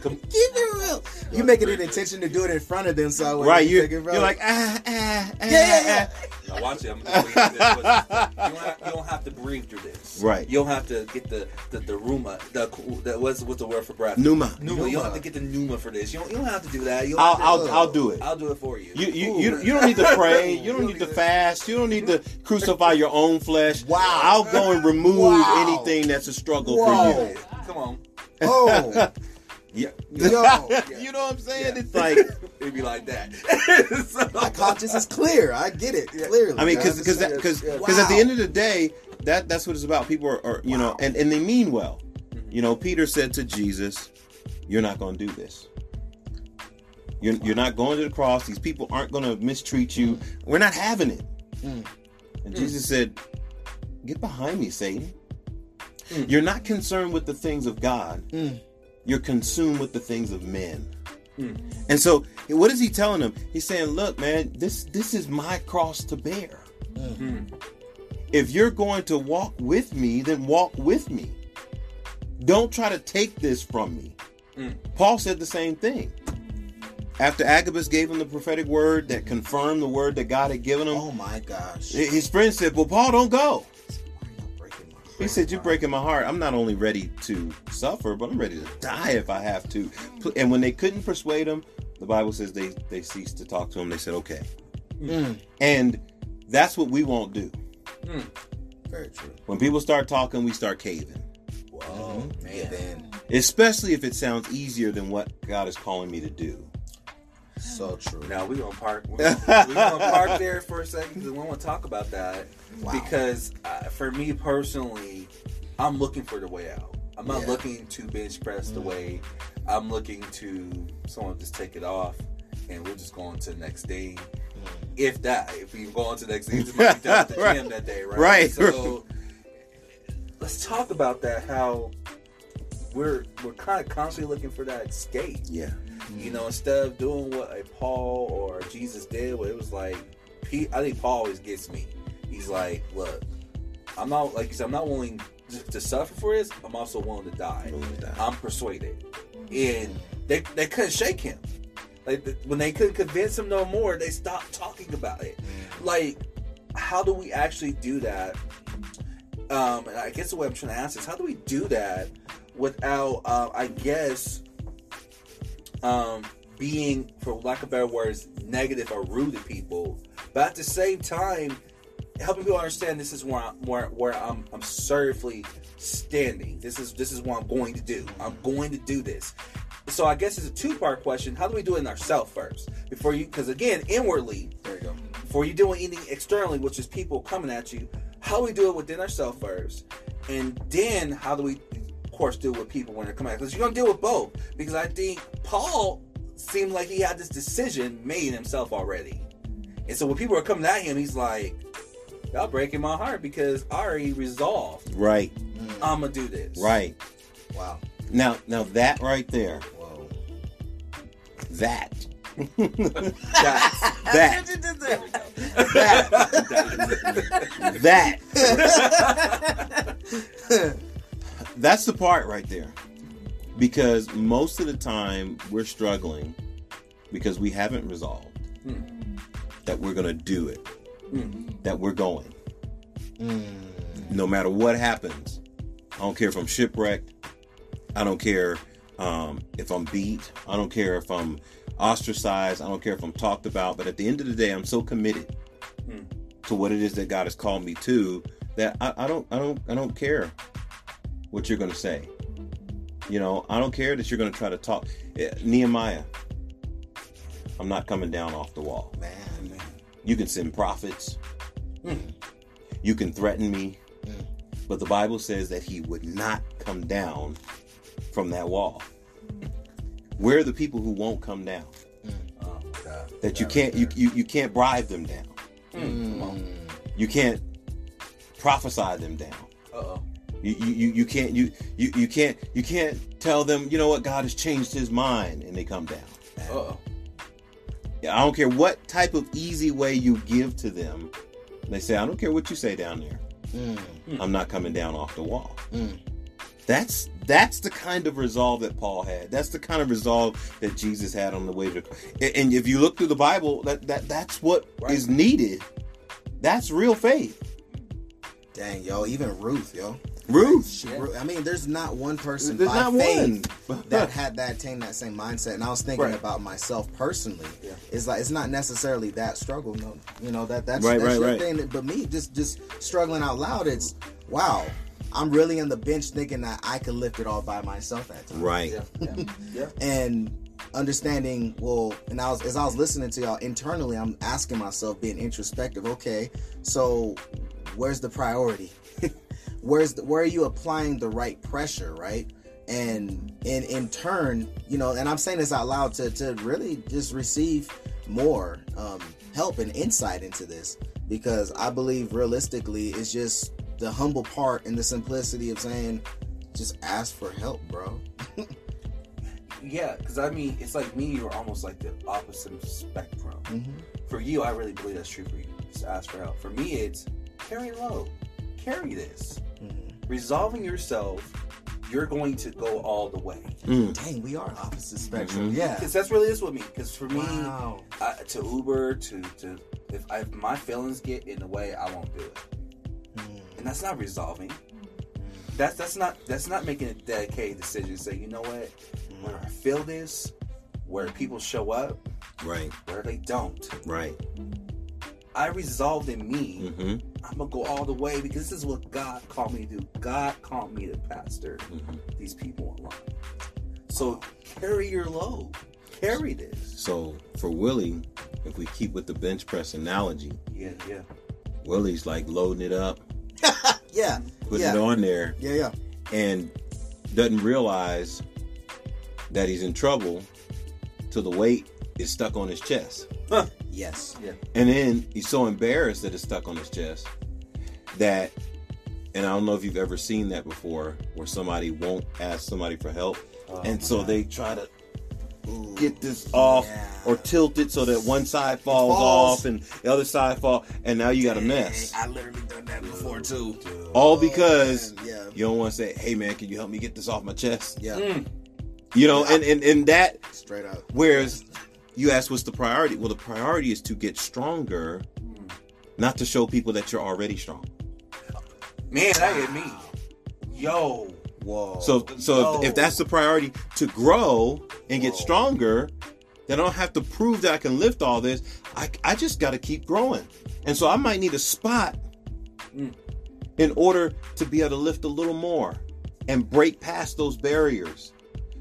Come, Keep it real. You make it an intention to do it in front of them, so when right? you You're, take it from you're like ah ah ah. yeah, yeah, yeah. ah. Now watch it. I'm gonna you. You don't, have, you don't have to breathe through this. Right. You don't have to get the the, the ruma. The, the what's what's the word for breath? Pneuma. Pneuma. You don't have to get the pneuma for this. You don't, you don't have to do that. You I'll to- I'll I'll do it. I'll do it for you. You you, Ooh. you you don't need to [LAUGHS] pray. You don't need to fast. You don't need to crucify your own flesh. Wow. I'll go and remove Wow. anything that's a struggle Whoa. for you. Come on. oh, [LAUGHS] Yeah. yo, [LAUGHS] You know what I'm saying? Yeah. It's like It'd be like that. [LAUGHS] so, my conscience is clear. I get it clearly. I mean, because because because Yeah. because at the end of the day, that that's what it's about. People are, are you know, and and they mean well. You know, Peter said to Jesus, "You're not going to do this. You're you're not going to the cross. These people aren't going to mistreat you. We're not having it." Mm. And Jesus said, "Get behind me, Satan. Mm. You're not concerned with the things of God. You're consumed with the things of men." Mm. And so, what is he telling them? He's saying, "Look, man, this this is my cross to bear. Mm. If you're going to walk with me, then walk with me. Don't try to take this from me." Mm. Paul said the same thing. After Agabus gave him the prophetic word that confirmed the word that God had given him, oh my gosh, his friend said, "Well, Paul, don't go." He said, "You're breaking my heart. I'm not only ready to suffer, but I'm ready to die if I have to." And when they couldn't persuade him, the Bible says they they ceased to talk to him. They said, "Okay," Mm. and that's what we won't do. Very true. When people start talking, we start caving, Whoa, Mhm. man. Especially if it sounds easier than what God is calling me to do. So true. Now we're gonna park. We're gonna, gonna [LAUGHS] park there for a second because we want to talk about that. Wow. Because uh, for me personally, I'm looking for the way out. I'm not Yeah. looking to bench press the way. I'm looking to someone just take it off, and we're just going to the next thing. If that, if we go on to the next thing, we just might be done at the [LAUGHS] Right. gym that day, right? Right. So let's talk about that. How we're we're kind of constantly looking for that escape. Yeah, You know, instead of doing what a Paul or Jesus did, where it was like, He, I think Paul always gets me. He's like, look, I'm not like you said, I'm not willing to, to suffer for this. I'm also willing to die. Willing to die. I'm persuaded, and they they couldn't shake him. Like the, when they couldn't convince him no more, they stopped talking about it. Like, how do we actually do that? Um, and I guess the way I'm trying to ask is, how do we do that without, uh, I guess, um, being, for lack of better words, negative or rude to people, but at the same time, helping people understand this is where I'm, where, where I'm, I'm assertively standing. This is this is what I'm going to do. I'm going to do this. So I guess it's a two part question. How do we do it in ourselves first before you? Because again, inwardly, There you go. before you doing anything externally, which is people coming at you, how do we do it within ourselves first, and then how do we, course, deal with people when they're coming at? Because you're gonna deal with both. Because I think Paul seemed like he had this decision made himself already, and so when people are coming at him, he's like, "Y'all breaking my heart because I already resolved right, I'm gonna do this." right. Wow. Now, now that right there, Whoa. that, [LAUGHS] that, [LAUGHS] there we that, [LAUGHS] that's the part right there. Because most of the time we're struggling because we haven't resolved Hmm. that we're gonna do it, Hmm. that we're going. Mm. no matter what happens, I don't care if I'm shipwrecked. I don't care um, if I'm beat. I don't care if I'm ostracized. I don't care if I'm talked about. But at the end of the day, I'm so committed to what it is that God has called me to that I, I don't I don't I don't care what you're going to say. You know, I don't care that you're going to try to talk. Eh, Nehemiah, I'm not coming down off the wall. Man, man. You can send prophets. You can threaten me. But the Bible says that he would not come down from that wall. Where are the people who won't come down? Oh god. That you can't you, you, you can't bribe them down. Come on. You can't prophesy them down. Uh oh. You, you, you, can't you, you you can't you can't tell them you know what God has changed his mind and they come down. Uh oh. Yeah, I don't care what type of easy way you give to them. They say, I don't care what you say down there. I'm not coming down off the wall. That's that's the kind of resolve that Paul had. That's the kind of resolve that Jesus had on the way to. And- if you look through the Bible, that that that's what is Right. needed. That's real faith. Dang, yo, even Ruth, yo. Ruth. She, I mean, there's not one person There's by not faith one. [LAUGHS] that had that attained that same mindset. And I was thinking Right. about myself personally. Yeah. It's like it's not necessarily that struggle. No, you know that that's, Right, that's right, your right. thing. But me, just just struggling out loud. It's wow. I'm really on the bench thinking that I could lift it all by myself at times. Right. Yeah. Yeah. yeah. and understanding well and I was as I was listening to y'all internally I'm asking myself being introspective okay so where's the priority [LAUGHS] where's the, where are you applying the right pressure right and in in turn you know and I'm saying this out loud to to really just receive more um help and insight into this because I believe realistically it's just the humble part and the simplicity of saying just ask for help bro [LAUGHS] Yeah, because I mean, it's like me. You're almost like the opposite spectrum. For you, I really believe that's true for you. Just ask for help. For me, it's carry low, carry this, resolving yourself. You're going to go all the way. Dang, we are opposite spectrum. Yeah. Because that's really is with me. Because for me, Wow. uh, to Uber, to to if, I, if my feelings get in the way, I won't do it. And that's not resolving. That's that's not that's not making a dedicated decision. Say, you know what? When I feel this, where people show up, Right. where they don't. Right. I resolved in me. hmm I'm gonna go all the way because this is what God called me to do. God called me to pastor these people online. So carry your load. Carry this. So for Willie, if we keep with the bench press analogy, Yeah, yeah. Willie's like loading it up, [LAUGHS] Yeah. putting yeah. it on there, Yeah, yeah. and doesn't realize that he's in trouble till the weight is stuck on his chest. Yes. Yeah. And then he's so embarrassed that it's stuck on his chest that, and I don't know if you've ever seen that before, where somebody won't ask somebody for help, Oh, and so God. they try to get this off Yeah. or tilt it so that one side falls, falls. off and the other side fall, and now you got a mess. I literally done that before too. All because man, yeah. you don't want to say, "Hey man, can you help me get this off my chest?" Yeah. Mm. You know, and and and that Straight up. Whereas you ask what's the priority? Well, the priority is to get stronger, not to show people that you're already strong. Man, that hit me. Yo. Whoa. So so if, if that's the priority to grow and get stronger, then I don't have to prove that I can lift all this. I, I just got to keep growing. And so I might need a spot Mm. in order to be able to lift a little more and break past those barriers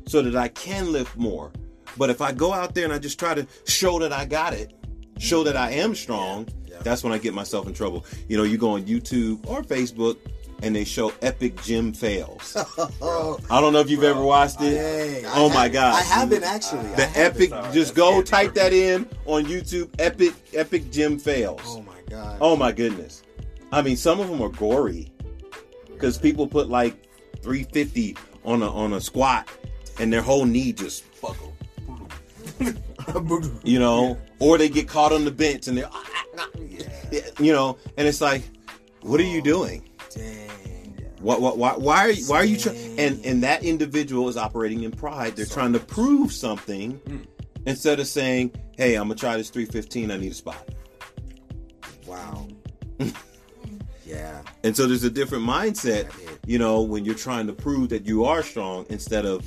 so that I can lift more. But if I go out there and I just try to show that I got it, show that I am strong, Yeah. that's when I get myself in trouble. You know, you go on YouTube or Facebook and they show epic gym fails. [LAUGHS] oh, I don't know if you've ever watched it. dang. I Oh my have- God. I haven't actually. The haven't. epic, Sorry, just go candy type that in on YouTube. Epic, epic gym fails. Oh my god. Oh my goodness. I mean, some of them are gory because people put like 350 on a on a squat and their whole knee just Buckle. [LAUGHS] you know, or they get caught on the bench and they're [LAUGHS] you know, and it's like, what are you doing? Dang. What, what, why, why are you, why are you trying? And and that individual is operating in pride. They're trying to prove something instead of saying, "Hey, I'm gonna try this 315. I need a spot." Wow. [LAUGHS] yeah. And so there's a different mindset, you know, when you're trying to prove that you are strong instead of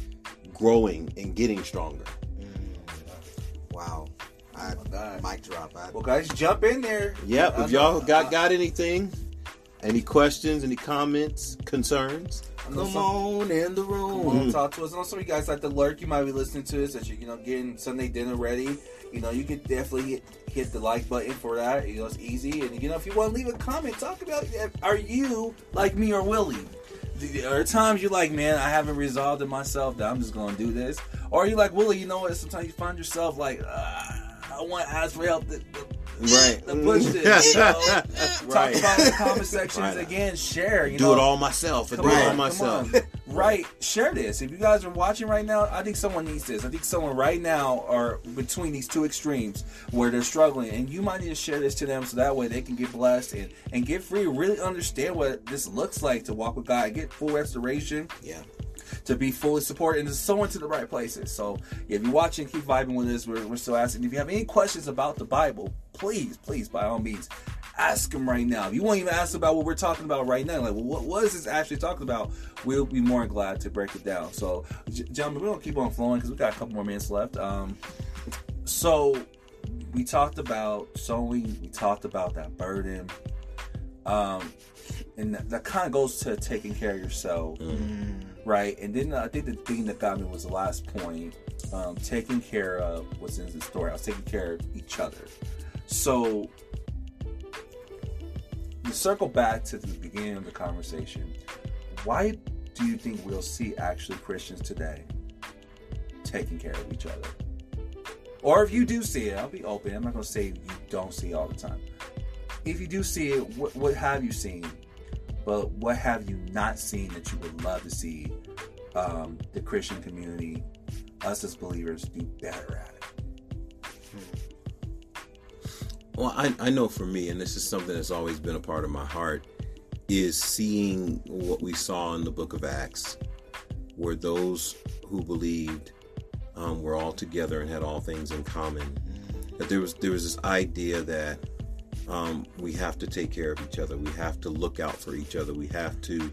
growing and getting stronger. Wow. I, oh God. mic drop. I, Well, guys, jump in there. Yep. I If y'all uh, got uh, got anything, any questions, any comments, concerns, I know come on in the Come room. on, talk to us. And also, you guys like the lurk. You might be listening to us as you, you know, getting Sunday dinner ready. You know, you could definitely hit, hit the like button for that. You know, it's easy. And you know, if you want to leave a comment, talk about are you like me or Willie? There are times you're like, man, I haven't resolved it myself that I'm just gonna do this. Or you like Willie, you know what? Sometimes you find yourself like, uh, I want to ask for help. To, right? to push this. You know? [LAUGHS] Right. Talk about the comment sections Right. again. Share. You Do know, it all myself. I do Come it all myself. [LAUGHS] Right, share this. If you guys are watching right now, I think someone needs this. I think someone right now are between these two extremes where they're struggling, and you might need to share this to them so that way they can get blessed and, and get free. Really understand what this looks like to walk with God, get full restoration, Yeah. To be fully supported, and to sow into the right places. So, if you're watching, keep vibing with us. We're, we're still asking. If you have any questions about the Bible, please, please, by all means, ask them right now. If you won't even ask about what we're talking about right now, like, well, what, is this actually talking about? We'll be more than glad to break it down. So, gentlemen, we're to keep on flowing because we got a couple more minutes left. Um, so, we talked about sowing, we talked about that burden. Um, and that, that kind of goes to taking care of yourself right? And then I think the thing that got me was the last point. Um, taking care of what's in the story. I was taking care of each other. So you circle back to the beginning of the conversation, why do you think we'll see actually Christians today taking care of each other? Or if you do see it, I'll be open. I'm not going to say you don't see it all the time. If you do see it, what, what have you seen? But what have you not seen that you would love to see um, the Christian community, us as believers, do better at it? Well, I, I know for me, and this is something that's always been a part of my heart, is seeing what we saw in the book of Acts, where those who believed um, were all together and had all things in common. That there was there was this idea that um, we have to take care of each other. We have to look out for each other. We have to,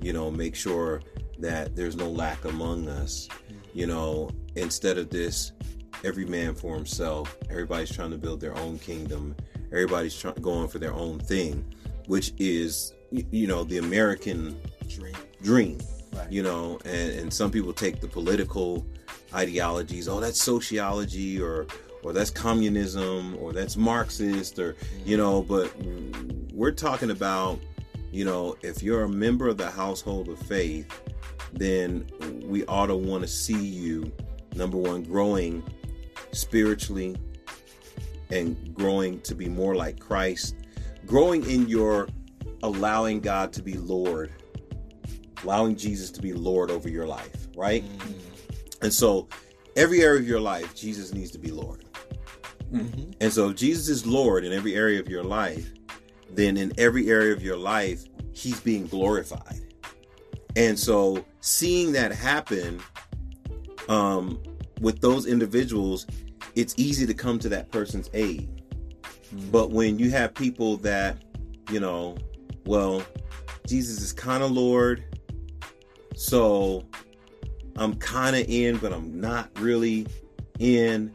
you know, make sure that there's no lack among us. You know, instead of this, every man for himself. Everybody's trying to build their own kingdom. Everybody's trying going for their own thing, which is, you know, the American Dream. dream. Right. You know, and, and some people take the political ideologies. Oh, that's sociology, or or that's communism, or that's Marxist, or you mm. know. But we're talking about, you know, if you're a member of the household of faith, then we ought to want to see you number one growing spiritually and growing to be more like Christ, growing in your allowing God to be Lord, allowing Jesus to be Lord over your life, right? Mm. And so every area of your life, Jesus needs to be Lord. Mm-hmm. And so if Jesus is Lord in every area of your life, then in every area of your life, he's being glorified. And so seeing that happen um, with those individuals, it's easy to come to that person's aid. But when you have people that, you know, well, Jesus is kind of Lord, so I'm kind of in, but I'm not really in.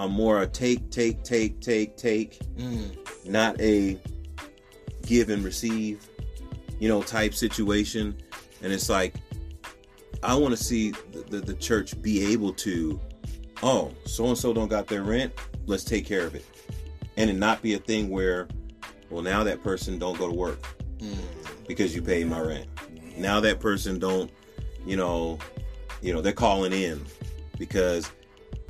I'm more a take, take, take, take, take, Mm. not a give and receive, you know, type situation. And it's like, I want to see the, the, the church be able to, oh, so and so don't got their rent, let's take care of it, and it not be a thing where, well, now that person don't go to work Mm. because you paid my rent. Now that person don't, you know, you know, they're calling in because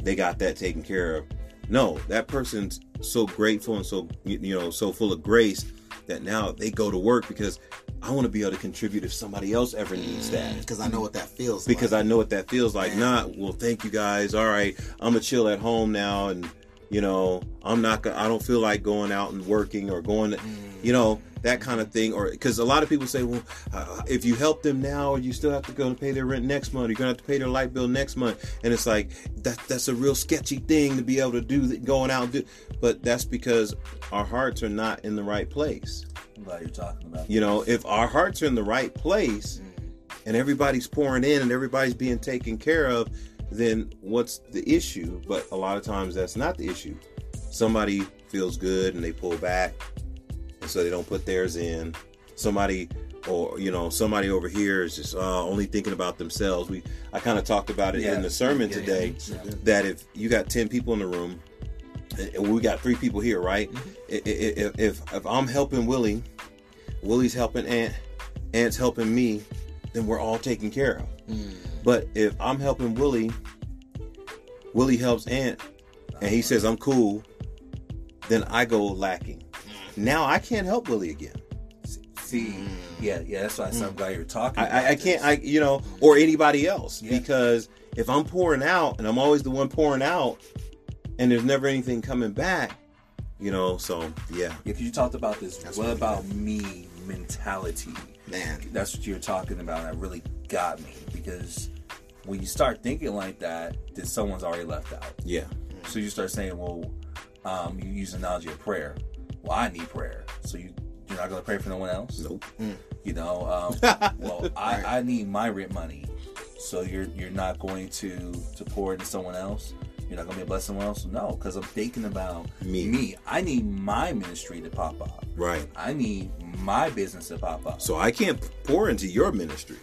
they got that taken care of. No, that person's so grateful and so you know so full of grace that now they go to work because I want to be able to contribute if somebody else ever needs that mm. Because I know what that feels because like. I know what that feels like. Yeah. Not well, thank you guys. All right, I'm gonna chill at home now and You know, I'm not. Gonna I don't feel like going out and working or going. To, you know that kind of thing. Or because a lot of people say, well, uh, if you help them now, you still have to go and pay their rent next month. You're gonna have to pay their light bill next month, and it's like that. That's a real sketchy thing to be able to do. That going out, and do, but that's because our hearts are not in the right place. Glad you're talking about. You know, if our hearts are in the right place, and everybody's pouring in and everybody's being taken care of, then what's the issue? But a lot of times that's not the issue. Somebody feels good and they pull back, and so they don't put theirs in. Somebody, or you know, somebody over here is just uh, only thinking about themselves. We, I kind of talked about it Yeah. in the sermon Yeah, today yeah, that if you got ten people in the room, and we got three people here, right? I- If, if if I'm helping Willie, Willie's helping Aunt, Aunt's helping me, then we're all taken care of. But if I'm helping Willie, Willie helps Aunt, and he says I'm cool, then I go lacking. Mm. Now I can't help Willie again. See, mm. yeah, yeah. That's why said I'm glad you're talking. I, I, can't, I you know, or anybody else Yeah. because if I'm pouring out and I'm always the one pouring out, and there's never anything coming back, you know. So yeah, if you talked about this. That's what about me mentality? Man. That's what you're talking about. I really got me because when you start thinking like that, then someone's already left out. yeah, So you start saying, well, um, you use the analogy of prayer. Well, I need prayer. So you, you're not going to pray for no one else? nope. You know, um, [LAUGHS] well, I, I need my rent money. So you're you're not going to to pour into someone else. You're not going to be a blessing someone else. No, because I'm thinking about Me. Me. I need my ministry to pop up. Right. I need my business to pop up. So I can't pour into your ministry.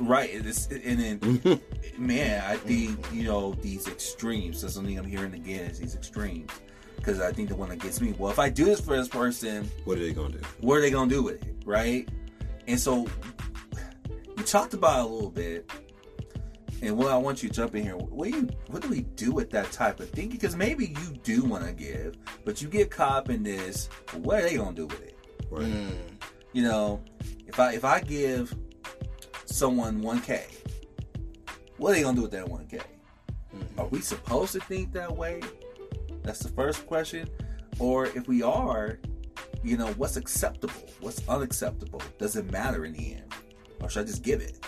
Right, it's, and then, man, I think you know these extremes. That's something I'm hearing again is these extremes. Because I think the one that gets me. Well, if I do this for this person, What are they gonna do? what are they gonna do with it, right? And so you talked about a little bit, and what I want you to jump in here. What do you, what do we do with that type of thing? Because maybe you do want to give, but you get caught up in this. What are they gonna do with it? Right. Mm. you know, if I if I give someone 1k, what are they gonna do with that 1k? Are we supposed to think that way? That's the first question. Or if we are, you know, what's acceptable? What's unacceptable? Does it matter in the end? Or should I just give it?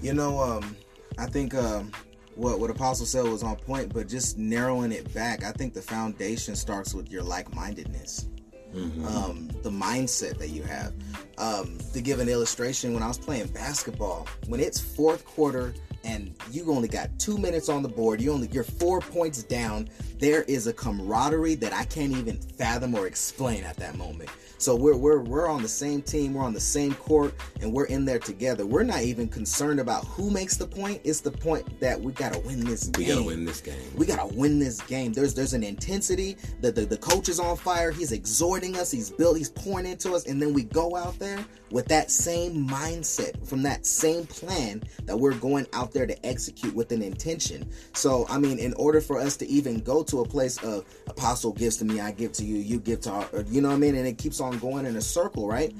You know, um, I think um, what what Apostle said was on point, but just narrowing it back, I think the foundation starts with your like mindedness, um, the mindset that you have. Um, to give an illustration, when I was playing basketball, when it's fourth quarter and you only got two minutes on the board, you only you're four points down. There is a camaraderie that I can't even fathom or explain at that moment. So we're we're we're on the same team, we're on the same court, and we're in there together. We're not even concerned about who makes the point. It's the point that we gotta win this game. We gotta win this game. We gotta win this game. There's there's an intensity. The, the the coach is on fire. He's exhorting us. He's built. He's pouring into us, and then we go out there with that same mindset from that same plan that we're going out there to execute with an intention. So I mean, in order for us to even go to a place of apostle gives to me, I give to you, you give to our, you know what I mean, and it keeps on going in a circle, right?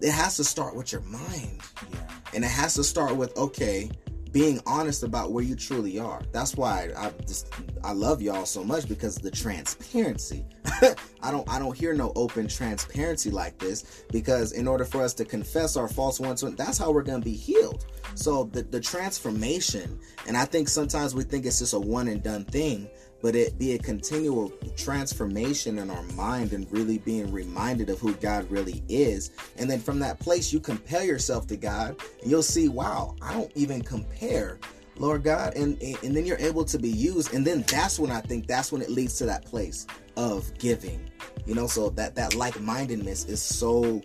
It has to start with your mind. Yeah. And it has to start with okay, being honest about where you truly are. That's why I just I love y'all so much because the transparency. [LAUGHS] I don't I don't hear no open transparency like this because in order for us to confess our false ones, that's how we're gonna be healed. So the the transformation, and I think sometimes we think it's just a one and done thing, but it be a continual transformation in our mind and really being reminded of who God really is. And then from that place, you compare yourself to God, and you'll see, wow, I don't even compare. Lord God, and and then you're able to be used, and then that's when I think that's when it leads to that place of giving, you know. So that that like mindedness is so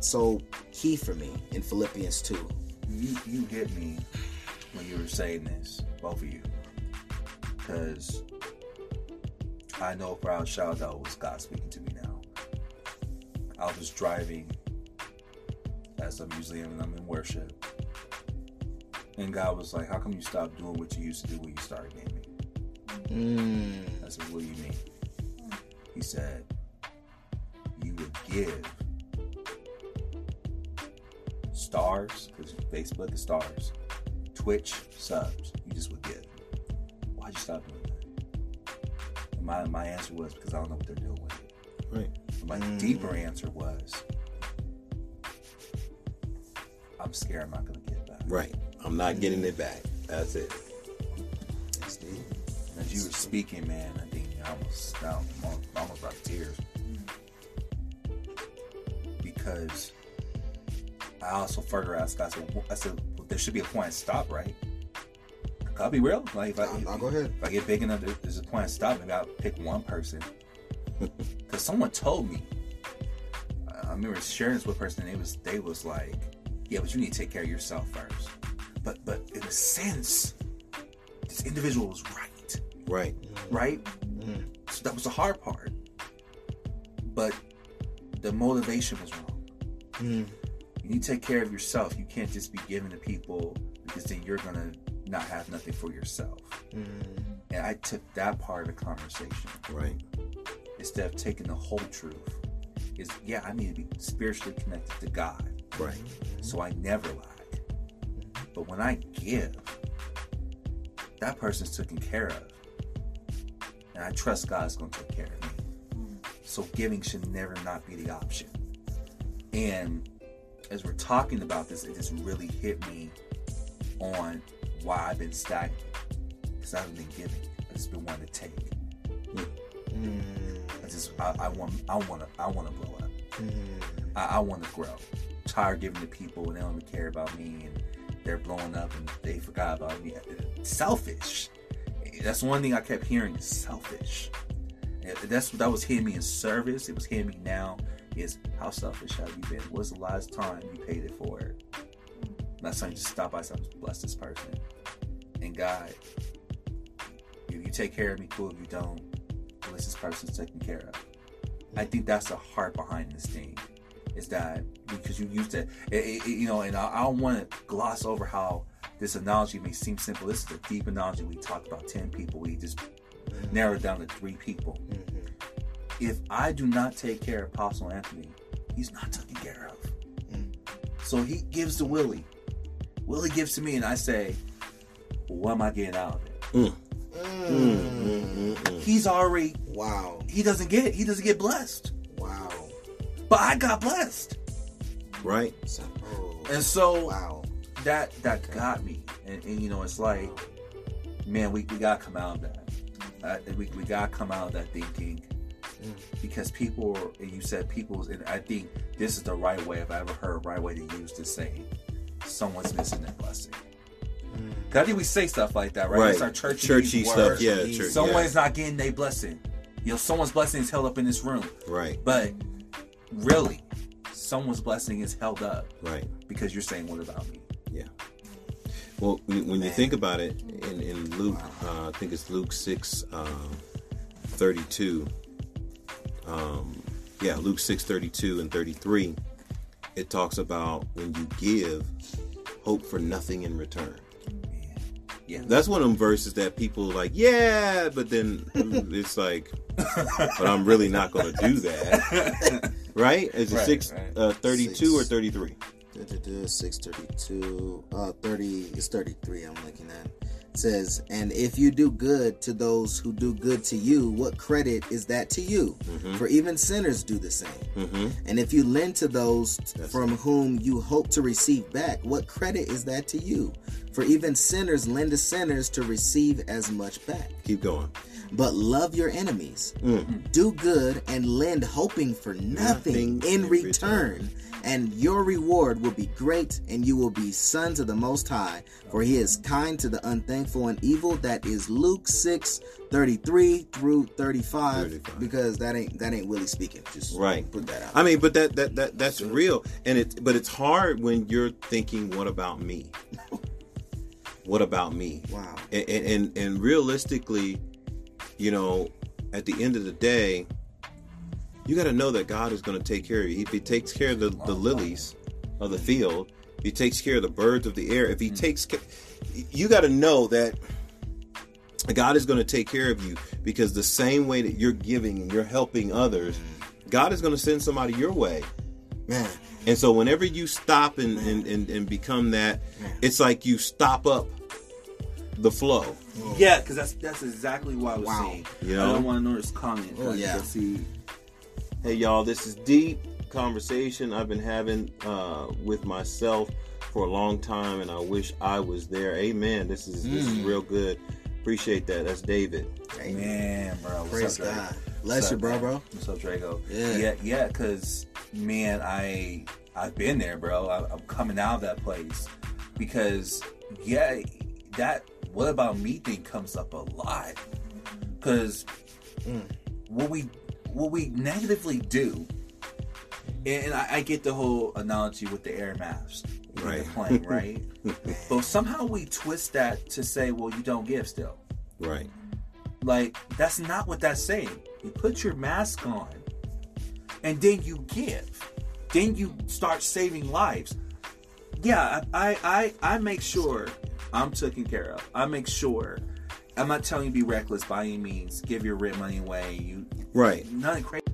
so key for me in Philippians two. You, you hit me when you were saying this, both of you. Because I know for our shout out was God speaking to me now. I was driving as I'm usually when I'm in worship. And God was like, How come you stopped doing what you used to do when you started gaming? Mm, I said, What do you mean? He said, You would give stars, because Facebook is stars, Twitch subs. You just would give. Why'd you stop doing that? my my answer was because I don't know what they're doing with it. Right. My Mm. deeper answer was, I'm scared I'm not gonna get it back. Right. I'm not getting it back. That's it. That's deep. As you were speaking, man, I think I almost, I almost, I almost brought tears because I also further asked. I said, I said, well, there should be a point of stop, right? I'll be real. Like if I, I'll- I'll go ahead. If I get big enough, there's a point of stop. Maybe I'll pick one person. [LAUGHS] Because someone told me. I remember sharing this with a person. And they was they was like, yeah, but you need to take care of yourself first. But but in a sense, this individual was right Right. right? So that was the hard part. But the motivation was wrong. Mm. You need to take care of yourself. You can't just be giving to people because then you're gonna not have nothing for yourself. Mm. And I took that part of the conversation Right. instead of taking the whole truth. Is yeah, I need to be spiritually connected to God, Right. so I never lack. But when I give, that person's taken care of. And I trust God's going to take care of me. So giving should never not be the option. And as we're talking about this, it just really hit me on why I've been stagnant. Because I haven't been giving. I've just been wanting to take. Mm. I just I, I want I want to I want to blow up. Mm. I, I want to grow. Tired giving to people and they don't even care about me and they're blowing up and they forgot about me. Selfish. That's one thing I kept hearing is selfish. That's that was hitting me in service. It was hitting me now. Is how selfish have you been? What's the last time you paid it forward? Last time you just stop by something, bless this person. And God, if you take care of me, cool. If you don't, least this person's taken care of. I think that's the heart behind this thing. Is that because you used to, it, it- you know, and I, I don't want to gloss over how this analogy may seem simple. This is a deep analogy. We talked about 10 people. We just mm-hmm. narrowed down to three people. Mm-hmm. If I do not take care of Apostle Anthony, he's not taken care of. Mm-hmm. So he gives to Willie. Willie gives to me, and I say, well, what am I getting out of it? Mm. Mm. He's already, Wow. he doesn't get, he doesn't get blessed. Wow. But I got blessed. Right. So, oh, And so wow. that that got me. And, and you know, it's like, man, we, we gotta come out of that. Uh, we, we gotta come out of that thinking mm. because people, and you said people, and I think this is the right way, if I ever heard a right way to use this saying, someone's missing their blessing. 'Cause I think we say stuff like that, right? Right. It's our churchy, Churchy stuff. Yeah. Church, Someone's yeah. not getting their blessing. You know, someone's blessing is held up in this room. Right. But really, someone's blessing is held up Right. because you're saying, what about me? Yeah. Well, when, when you think about it, in, in Luke, uh, I think it's Luke 6, uh, 32. Um, yeah, Luke 6, 32 and 33. It talks about when you give, hope for nothing in return. Yeah. That's one of them verses that people like, yeah, but then [LAUGHS] it's like, but I'm really not going to do that. [LAUGHS] Right? Is it Right, 6, right. uh, 32 or 33? Six thirty-two. Uh, thirty. It's thirty-three. I'm looking at. Says, and if you do good to those who do good to you, what credit is that to you? For even sinners do the same. Mm-hmm. And if you lend to those from whom you hope to receive back, what credit is that to you? For even sinners lend to sinners to receive as much back. Keep going. But love your enemies, do good, and lend, hoping for nothing, Nothing in in return. return. And your reward will be great, and you will be sons of the Most High. For he is kind to the unthankful and evil. That is Luke 6, 33 through 35. 35. Because that ain't that ain't Willie speaking. Just Right. put that out. I mean, but that that that that's real, and it but it's hard when you're thinking, "What about me? [LAUGHS] what about me?" Wow. And and and, and realistically, you know, at the end of the day, you got to know that God is going to take care of you. If He takes care of the, the lilies of the field, if He takes care of the birds of the air. If He mm-hmm. takes care, you got to know that God is going to take care of you because the same way that you're giving and you're helping others, mm-hmm. God is going to send somebody your way. Man. And so whenever you stop and, and, and, and become that, it's like you stop up the flow. Yeah, because that's that's exactly what I was Wow. saying. You I don't want to notice comment. Oh, yeah. let's see. Hey y'all, this is deep conversation I've been having uh, with myself for a long time, and I wish I was there. Amen. This is this is Mm. real good. Appreciate that. That's David. Amen, bro. What's Praise up, Drake? God. What's Bless you, bro, bro. What's up, Drago? Yeah. yeah, yeah. Because man, I I've been there, bro. I, I'm coming out of that place because yeah, that what about me thing comes up a lot. Because Mm. what we what we negatively do, and, and I, I get the whole analogy with the air in Right. the plane, [LAUGHS] right? but somehow we twist that to say, well, you don't give still. Right. Like that's not what that's saying. You put your mask on, and then you give. Then you start saving lives. Yeah, I I I, I make sure I'm taken care of. I make sure. I'm not telling you to be reckless by any means. Give your rent money away. You Right. nothing crazy.